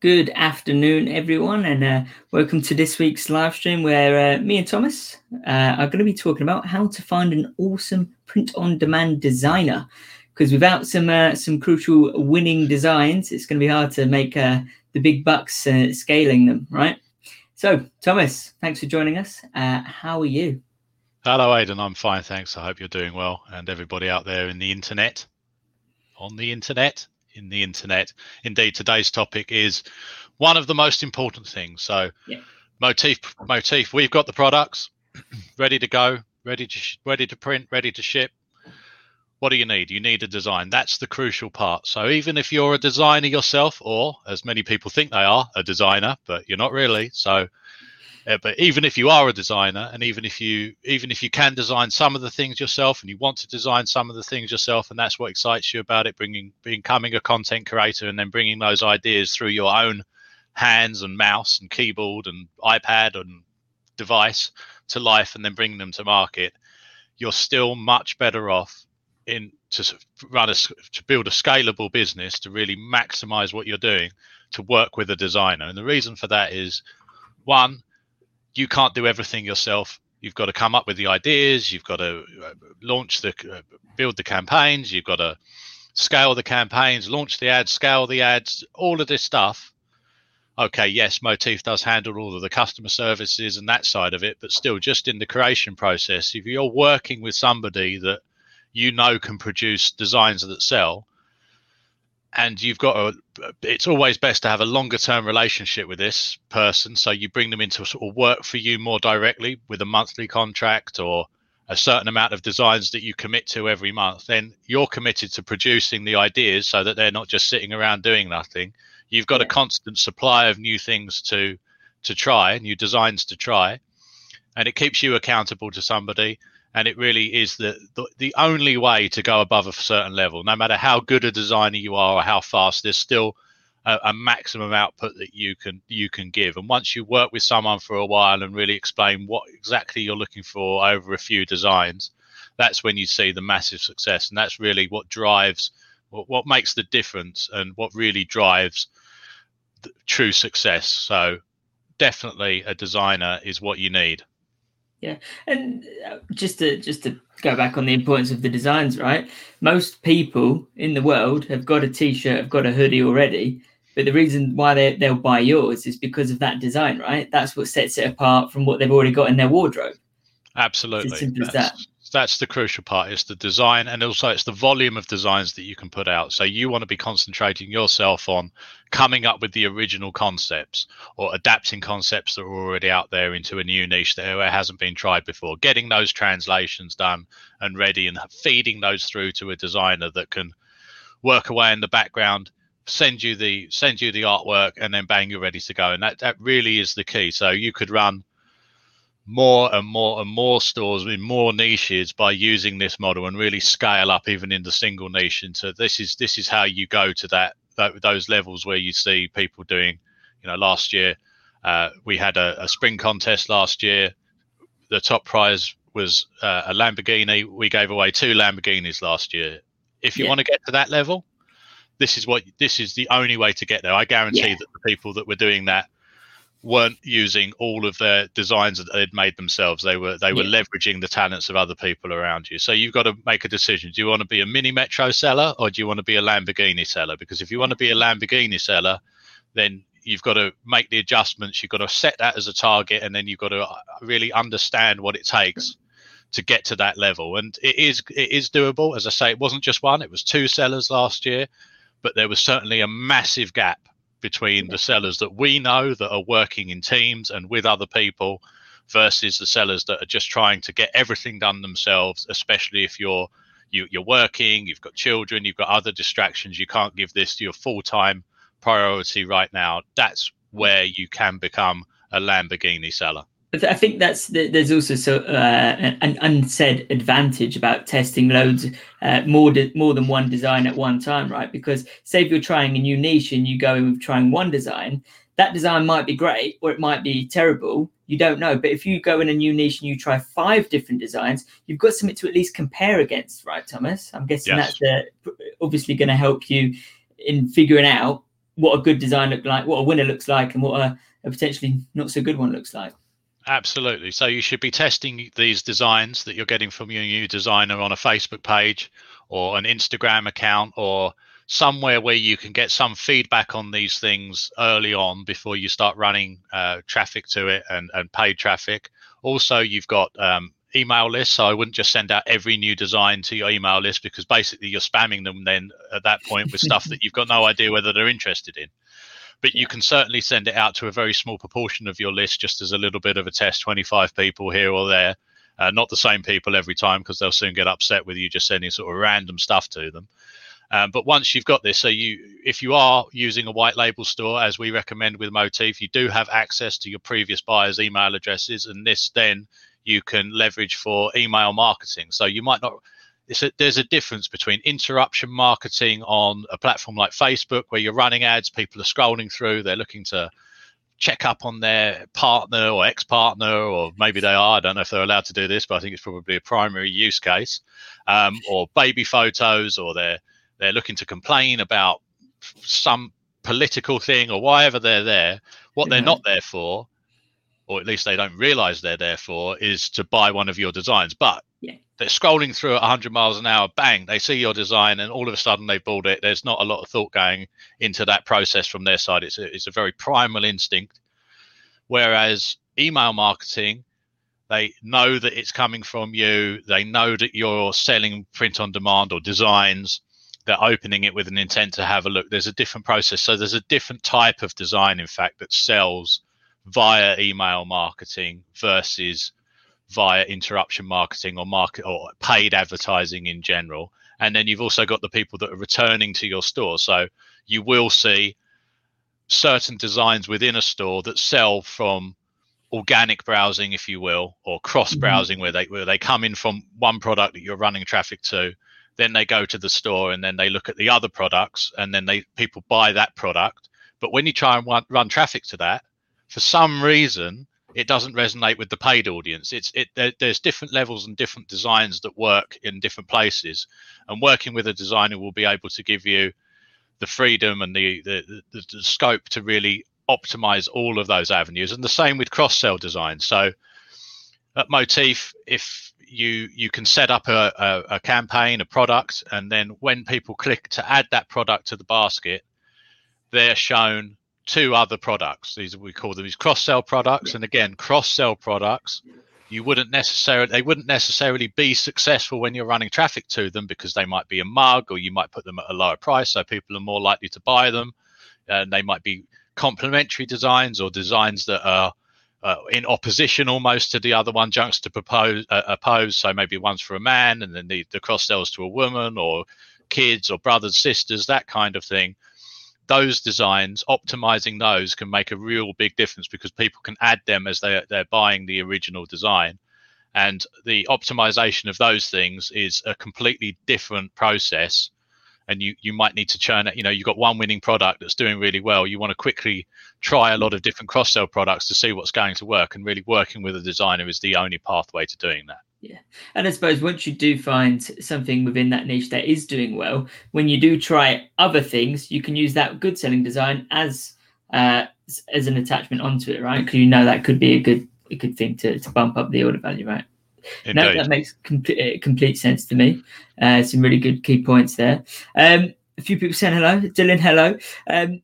Good afternoon, everyone, and uh, welcome to this week's live stream where uh, me and Thomas uh, are going to be talking about how to find an awesome print-on-demand designer. Because without some uh, some crucial winning designs, it's going to be hard to make uh, the big bucks uh, scaling them, right? So, Thomas, thanks for joining us. how are you? Hello, Aidan. I'm fine, thanks. I hope you're doing well, and everybody out there in the internet, on the internet, in the internet. Indeed, today's topic is one of the most important things. So, yeah. motif, motif. We've got the products ready to go, ready to sh- ready to print, ready to ship. What do you need? You need a design. That's the crucial part. So even if you're a designer yourself, or as many people think they are, a designer, but you're not really. So uh, but even if you are a designer, and even if you even if you can design some of the things yourself, and you want to design some of the things yourself, and that's what excites you about it, bringing becoming a content creator, and then bringing those ideas through your own hands and mouse and keyboard and iPad and device to life, and then bringing them to market, you're still much better off in to run a to build a scalable business to really maximize what you're doing to work with a designer. And the reason for that is one you can't do everything yourself. You've got to come up with the ideas. You've got to uh, launch the, uh, build the campaigns. You've got to scale the campaigns, launch the ads, scale the ads, all of this stuff. Okay, yes, Motif does handle all of the customer services and that side of it, but still, just in the creation process, if you're working with somebody that you know can produce designs that sell, and you've got a it's always best to have a longer term relationship with this person. So you bring them into sort of work for you more directly with a monthly contract or a certain amount of designs that you commit to every month then you're committed to producing the ideas so that they're not just sitting around doing nothing. You've got yeah. a constant supply of new things to to try new designs to try and it keeps you accountable to somebody and it really is the, the, the only way to go above a certain level. No matter how good a designer you are or how fast there's still a, a, maximum output that you can you can give. And once you work with someone for a while and really explain what exactly you're looking for over a few designs that's when you see the massive success. And that's really what drives what, what makes the difference and what really drives true success. So definitely a designer is what you need yeah, and uh, just to just to go back on the importance of the designs, right? Most people in the world have got a t-shirt, have got a hoodie already, but the reason why they they'll buy yours is because of that design, right? That's what sets it apart from what they've already got in their wardrobe. Absolutely, it's as simple as that that's the crucial part is the design and also it's the volume of designs that you can put out. So you want to be concentrating yourself on coming up with the original concepts or adapting concepts that are already out there into a new niche that hasn't been tried before. Getting those translations done and ready and feeding those through to a designer that can work away in the background send you the send you the artwork and then bang you're ready to go. And that that really is the key. So you could run more and more and more stores in more niches by using this model and really scale up even in the single niche So this is this is how you go to that, that those levels where you see people doing you know last year uh, we had a, a, spring contest last year. The top prize was uh, a lamborghini. We gave away two lamborghinis last year. If you yeah. want to get to that level this is what this is the only way to get there. I guarantee yeah. that the people that were doing that weren't using all of their designs that they'd made themselves. They were they were yeah. leveraging the talents of other people around you. So you've got to make a decision. Do you want to be a mini metro seller or do you want to be a Lamborghini seller? Because if you want to be a Lamborghini seller, then you've got to make the adjustments. You've got to set that as a target, and then you've got to uh, really understand what it takes to get to that level. And it is it is doable. As I say, it wasn't just one; it was two sellers last year, but there was certainly a massive gap between the sellers that we know that are working in teams and with other people versus the sellers that are just trying to get everything done themselves especially if you're you, you're working you've got children you've got other distractions you can't give this your full-time priority right now. That's where you can become a lamborghini seller I think that's there's also so uh, an unsaid advantage about testing loads uh, more de- more than one design at one time, right? Because say if you're trying a new niche and you go in with trying one design, that design might be great or it might be terrible. You don't know. But if you go in a new niche and you try five different designs, you've got something to at least compare against, right, Thomas? I'm guessing yes. that's uh, obviously going to help you in figuring out what a good design look like, what a winner looks like, and what a, a potentially not so good one looks like. Absolutely. So you should be testing these designs that you're getting from your new designer on a Facebook page or an Instagram account or somewhere where you can get some feedback on these things early on before you start running uh, traffic to it and, and paid traffic. Also, you've got um, email lists, so I wouldn't just send out every new design to your email list because basically you're spamming them then at that point with stuff that you've got no idea whether they're interested in. But you can certainly send it out to a very small proportion of your list just as a little bit of a test 25 people here or there. Uh, not the same people every time because they'll soon get upset with you just sending sort of random stuff to them. Um, but once you've got this, so you, if you are using a white label store, as we recommend with Motif, you do have access to your previous buyers' email addresses, and this then you can leverage for email marketing. So you might not. A, there's a difference between interruption marketing on a platform like Facebook, where you're running ads, people are scrolling through, they're looking to check up on their partner or ex-partner, or maybe they are. I don't know if they're allowed to do this, but I think it's probably a primary use case. Um, or baby photos, or they're they're looking to complain about some political thing or whatever they're there. What they're not there for, or at least they don't realize they're there for, is to buy one of your designs. But yeah. they're scrolling through at 100 miles an hour, bang, they see your design, and all of a sudden they bought it. There's not a lot of thought going into that process from their side. It's a, it's a very primal instinct. Whereas email marketing, they know that it's coming from you. They know that you're selling print on demand or designs they're opening it with an intent to have a look. There's a different process. So there's a different type of design, in fact, that sells via email marketing versus via interruption marketing or market or paid advertising in general. And then you've also got the people that are returning to your store. So you will see certain designs within a store that sell from organic browsing, if you will, or cross browsing, mm-hmm. where they where they come in from one product that you're running traffic to, then they go to the store and then they look at the other products and then they people buy that product but when you try and run, run traffic to that for some reason it doesn't resonate with the paid audience. It's it there, there's different levels and different designs that work in different places and working with a designer will be able to give you the freedom and the the, the, the scope to really optimize all of those avenues and the same with cross sell design. So at motif if you you can set up a, a, a, campaign, a product, and then when people click to add that product to the basket, they're shown two other products. These we call them these cross sell products, and again, cross sell products. You wouldn't necessarily they wouldn't necessarily be successful when you're running traffic to them because they might be a mug or you might put them at a lower price, so people are more likely to buy them, and they might be complementary designs or designs that are uh, in opposition almost to the other one, juxtapose, uh, oppose. So maybe one's for a man and then the, the cross sells to a woman or kids or brothers, sisters, that kind of thing. Those designs, optimizing those can make a real big difference because people can add them as they, they're buying the original design. And the optimization of those things is a completely different process. And you you might need to churn it. You know you've got one winning product that's doing really well. You want to quickly try a lot of different cross sell products to see what's going to work. And really working with a designer is the only pathway to doing that yeah and i suppose once you do find something within that niche that is doing well when you do try other things you can use that good selling design as uh as an attachment onto it right because you know that could be a good a good thing to, to bump up the order value right Indeed. No, that makes complete, uh, complete sense to me. Uh, some really good key points there. Um, a few people saying hello. Dylan, hello. Um,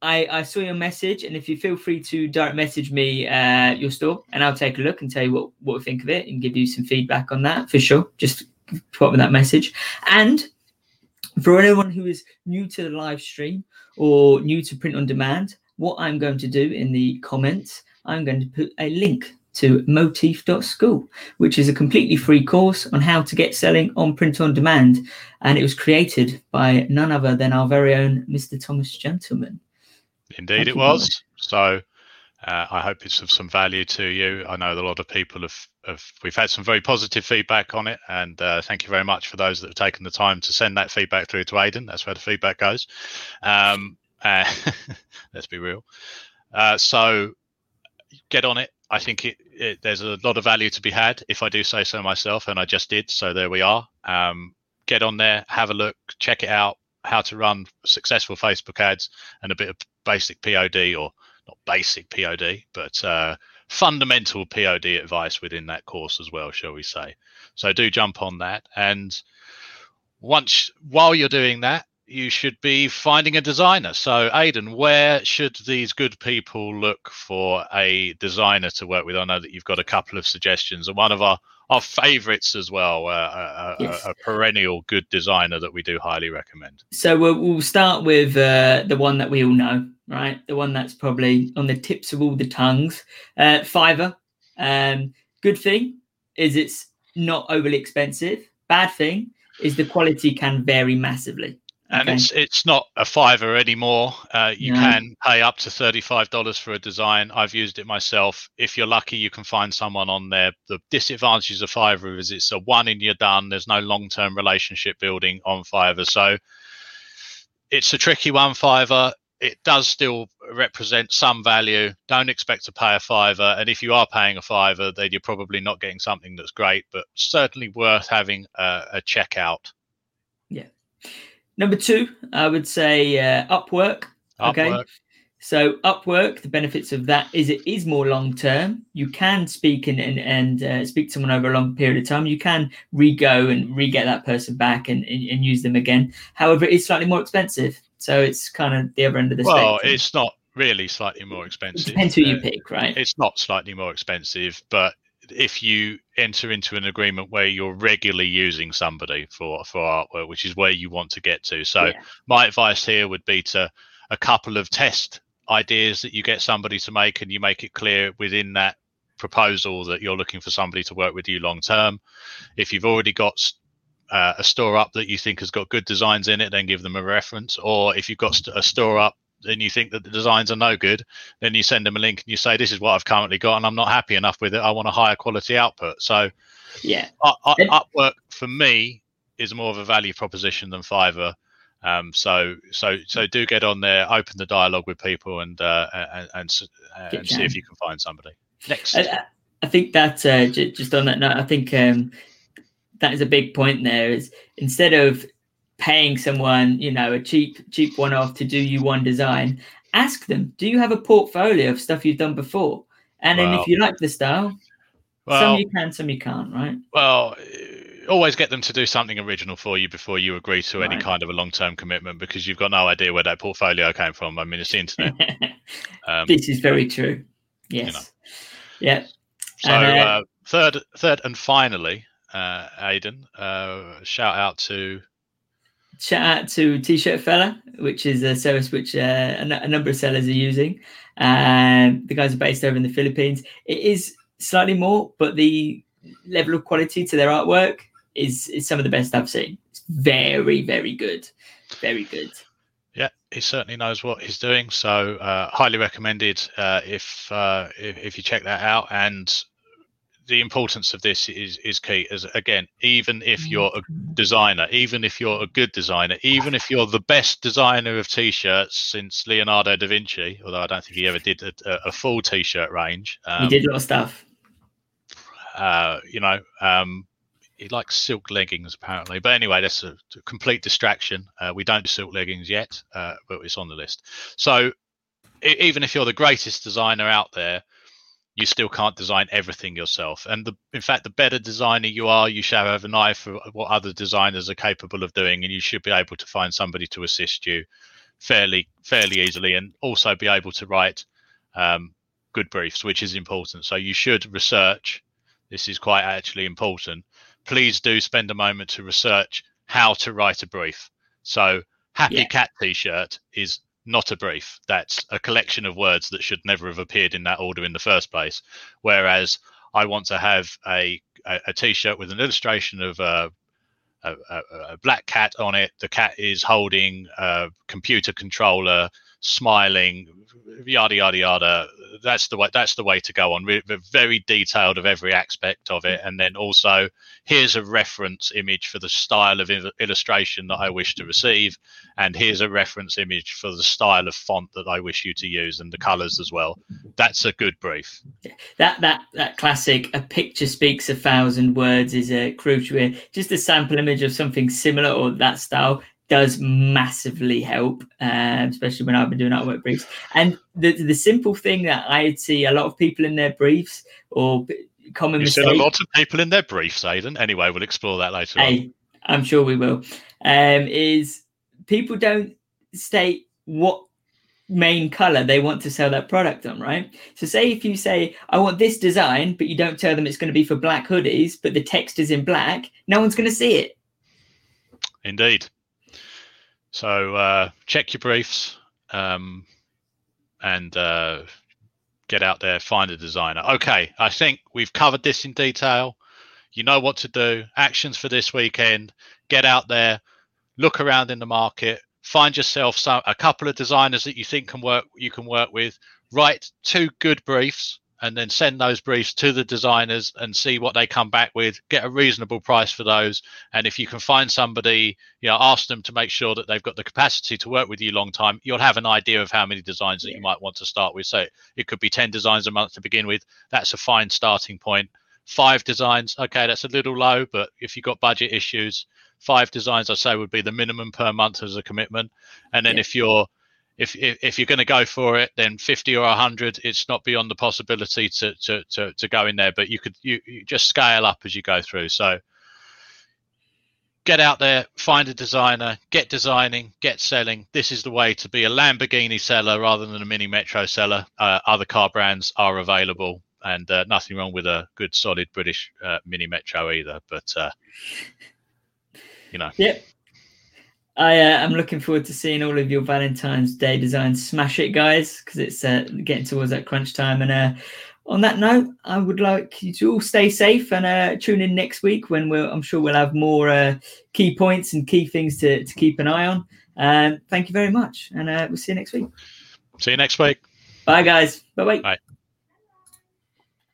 I, I saw your message, and if you feel free to direct message me uh, your store, and I'll take a look and tell you what, what we think of it and give you some feedback on that for sure. Just put in that message. And for anyone who is new to the live stream or new to print on demand, what I'm going to do in the comments, I'm going to put a link to motif.school, which is a completely free course on how to get selling on print on demand. And it was created by none other than our very own Mr. Thomas Gentleman. Indeed, Thank it was. So uh, I hope it's of some value to you. I know a lot of people have, have we've had some very positive feedback on it, and uh, thank you very much for those that have taken the time to send that feedback through to Aidan. That's where the feedback goes. Um, uh, let's be real. Uh, so get on it. I think it, it, there's a lot of value to be had if I do say so myself, and I just did. So there we are. Um, get on there, have a look, check it out. How to run successful Facebook ads and a bit of basic POD or not basic POD, but uh, fundamental POD advice within that course as well, shall we say? So do jump on that. And once while you're doing that, you should be finding a designer. So, Aidan, where should these good people look for a designer to work with? I know that you've got a couple of suggestions, and one of our our favourites as well, uh, a, yes. a, a, perennial good designer that we do highly recommend. So we'll, we'll start with uh, the one that we all know, right? The one that's probably on the tips of all the tongues. Uh, Fiverr. Um, good thing is it's not overly expensive. Bad thing is the quality can vary massively and okay. it's it's not a fiver anymore. Uh, you no. can pay up to thirty five dollars for a design. I've used it myself. If you're lucky, you can find someone on there. The disadvantages of Fiverr is it's a one and you're done. There's no long term relationship building on Fiverr, so it's a tricky one. Fiverr. It does still represent some value. Don't expect to pay a fiver, and if you are paying a fiver, then you're probably not getting something that's great, but certainly worth having a, a checkout. Number two, I would say uh, Upwork. Okay. So Upwork, the benefits of that is it is more long term. You can speak and and, and uh, speak to someone over a long period of time. You can re-go and re-get that person back and, and, and use them again. However, it's slightly more expensive. So it's kind of the other end of the well, spectrum. it's not really slightly more expensive. It depends who uh, you pick, right? It's not slightly more expensive, but if you enter into an agreement where you're regularly using somebody for for artwork, which is where you want to get to. So yeah. my advice here would be to a couple of test ideas that you get somebody to make, and you make it clear within that proposal that you're looking for somebody to work with you long term. If you've already got uh, a store up that you think has got good designs in it, then give them a reference. Or if you've got a store up and you think that the designs are no good, then you send them a link and you say, "This is what I've currently got, and I'm not happy enough with it. I want a higher quality output." So, yeah, Upwork for me is more of a value proposition than Fiverr. Um, so, so, so do get on there, open the dialogue with people, and uh, and and, and see if you can find somebody. Next, I, I think that uh, just on that note, I think um, that is a big point. There is instead of paying someone, you know, a cheap cheap one off to do you one design, ask them, do you have a portfolio of stuff you've done before? And well, then if you like the style, well, some you can, some you can't, right? Well, always get them to do something original for you before you agree to right. any kind of a long term commitment because you've got no idea where that portfolio came from. I mean, it's the internet. um, this is very true. Yes. You know. Yeah. So and, uh, uh, third, third, and finally, uh, Aidan, uh, shout out to shout out to T-shirt Fella, which is a service which uh, a, n- a number of sellers are using. Um, the guys are based over in the Philippines. It is slightly more, but the level of quality to their artwork is is some of the best I've seen. It's very, very good, very good. Yeah, he certainly knows what he's doing. So uh, highly recommended uh, if, uh, if if you check that out. And the importance of this is is key. As again even if mm. you're a designer even if you're a good designer even if you're the best designer of t-shirts since leonardo da vinci although i don't think he ever did a, a full t-shirt range um, he did a lot of stuff. uh, you know um, he likes silk leggings apparently. But anyway that's a, a complete distraction. Uh, we don't do silk leggings yet uh, but it's on the list. So even if you're the greatest designer out there you still can't design everything yourself. And the, in fact, the better designer you are, you should have an eye for what other designers are capable of doing, and you should be able to find somebody to assist you fairly fairly easily, and also be able to write um, good briefs, which is important. So you should research. This is quite actually important. Please do spend a moment to research how to write a brief. So Happy yeah. Cat T-shirt is not a brief. That's a collection of words that should never have appeared in that order in the first place. Whereas I want to have a a, a t-shirt with an illustration of a, a, a, black cat on it. The cat is holding a computer controller, smiling, yada yada yada. That's the way. That's the way to go on. We're very detailed of every aspect of it, and then also here's a reference image for the style of illustration that I wish to receive, and here's a reference image for the style of font that I wish you to use, and the colours as well. That's a good brief. That that that classic "a picture speaks a thousand words" is a crucial. Just a sample image of something similar or that style does massively help, uh, especially when I've been doing artwork briefs. And the the simple thing that I see a lot of people in their briefs or common You mistake. said a lot of people in their briefs, Aidan. Anyway, we'll explore that later on. Hey, I'm sure we will. Um, is people don't state what main color they want to sell that product on, right? So, say if you say, I want this design, but you don't tell them it's going to be for black hoodies, but the text is in black, no one's going to see it. Indeed. So uh, check your briefs um, and uh, get out there, find a designer. Okay, I think we've covered this in detail. You know what to do. Actions for this weekend. Get out there, look around in the market, find yourself some a couple of designers that you think can work you can work with. Write two good briefs and then send those briefs to the designers and see what they come back with. Get a reasonable price for those, and if you can find somebody, you know, ask them to make sure that they've got the capacity to work with you long time. You'll have an idea of how many designs that you might want to start with. So it could be ten designs a month to begin with. That's a fine starting point. Five designs, okay, that's a little low, but if you've got budget issues, five designs I say would be the minimum per month as a commitment. And then Yeah. if you're if, if if you're going to go for it, then 50 or 100, it's not beyond the possibility to to to, to go in there. But you could you, just scale up as you go through. So get out there, find a designer, get designing, get selling. This is the way to be a Lamborghini seller rather than a Mini Metro seller. Uh, other car brands are available, and uh, nothing wrong with a good, solid British uh, Mini Metro either. But uh, you know, Yep. I uh, am looking forward to seeing all of your Valentine's Day designs. Smash it, guys, because it's uh, getting towards that crunch time. And uh, on that note, I would like you to all stay safe and uh, tune in next week when we'll, I'm sure we'll have more uh, key points and key things to, to keep an eye on. Um, thank you very much, and uh, we'll see you next week. see you next week. Bye, guys. Bye bye. Bye.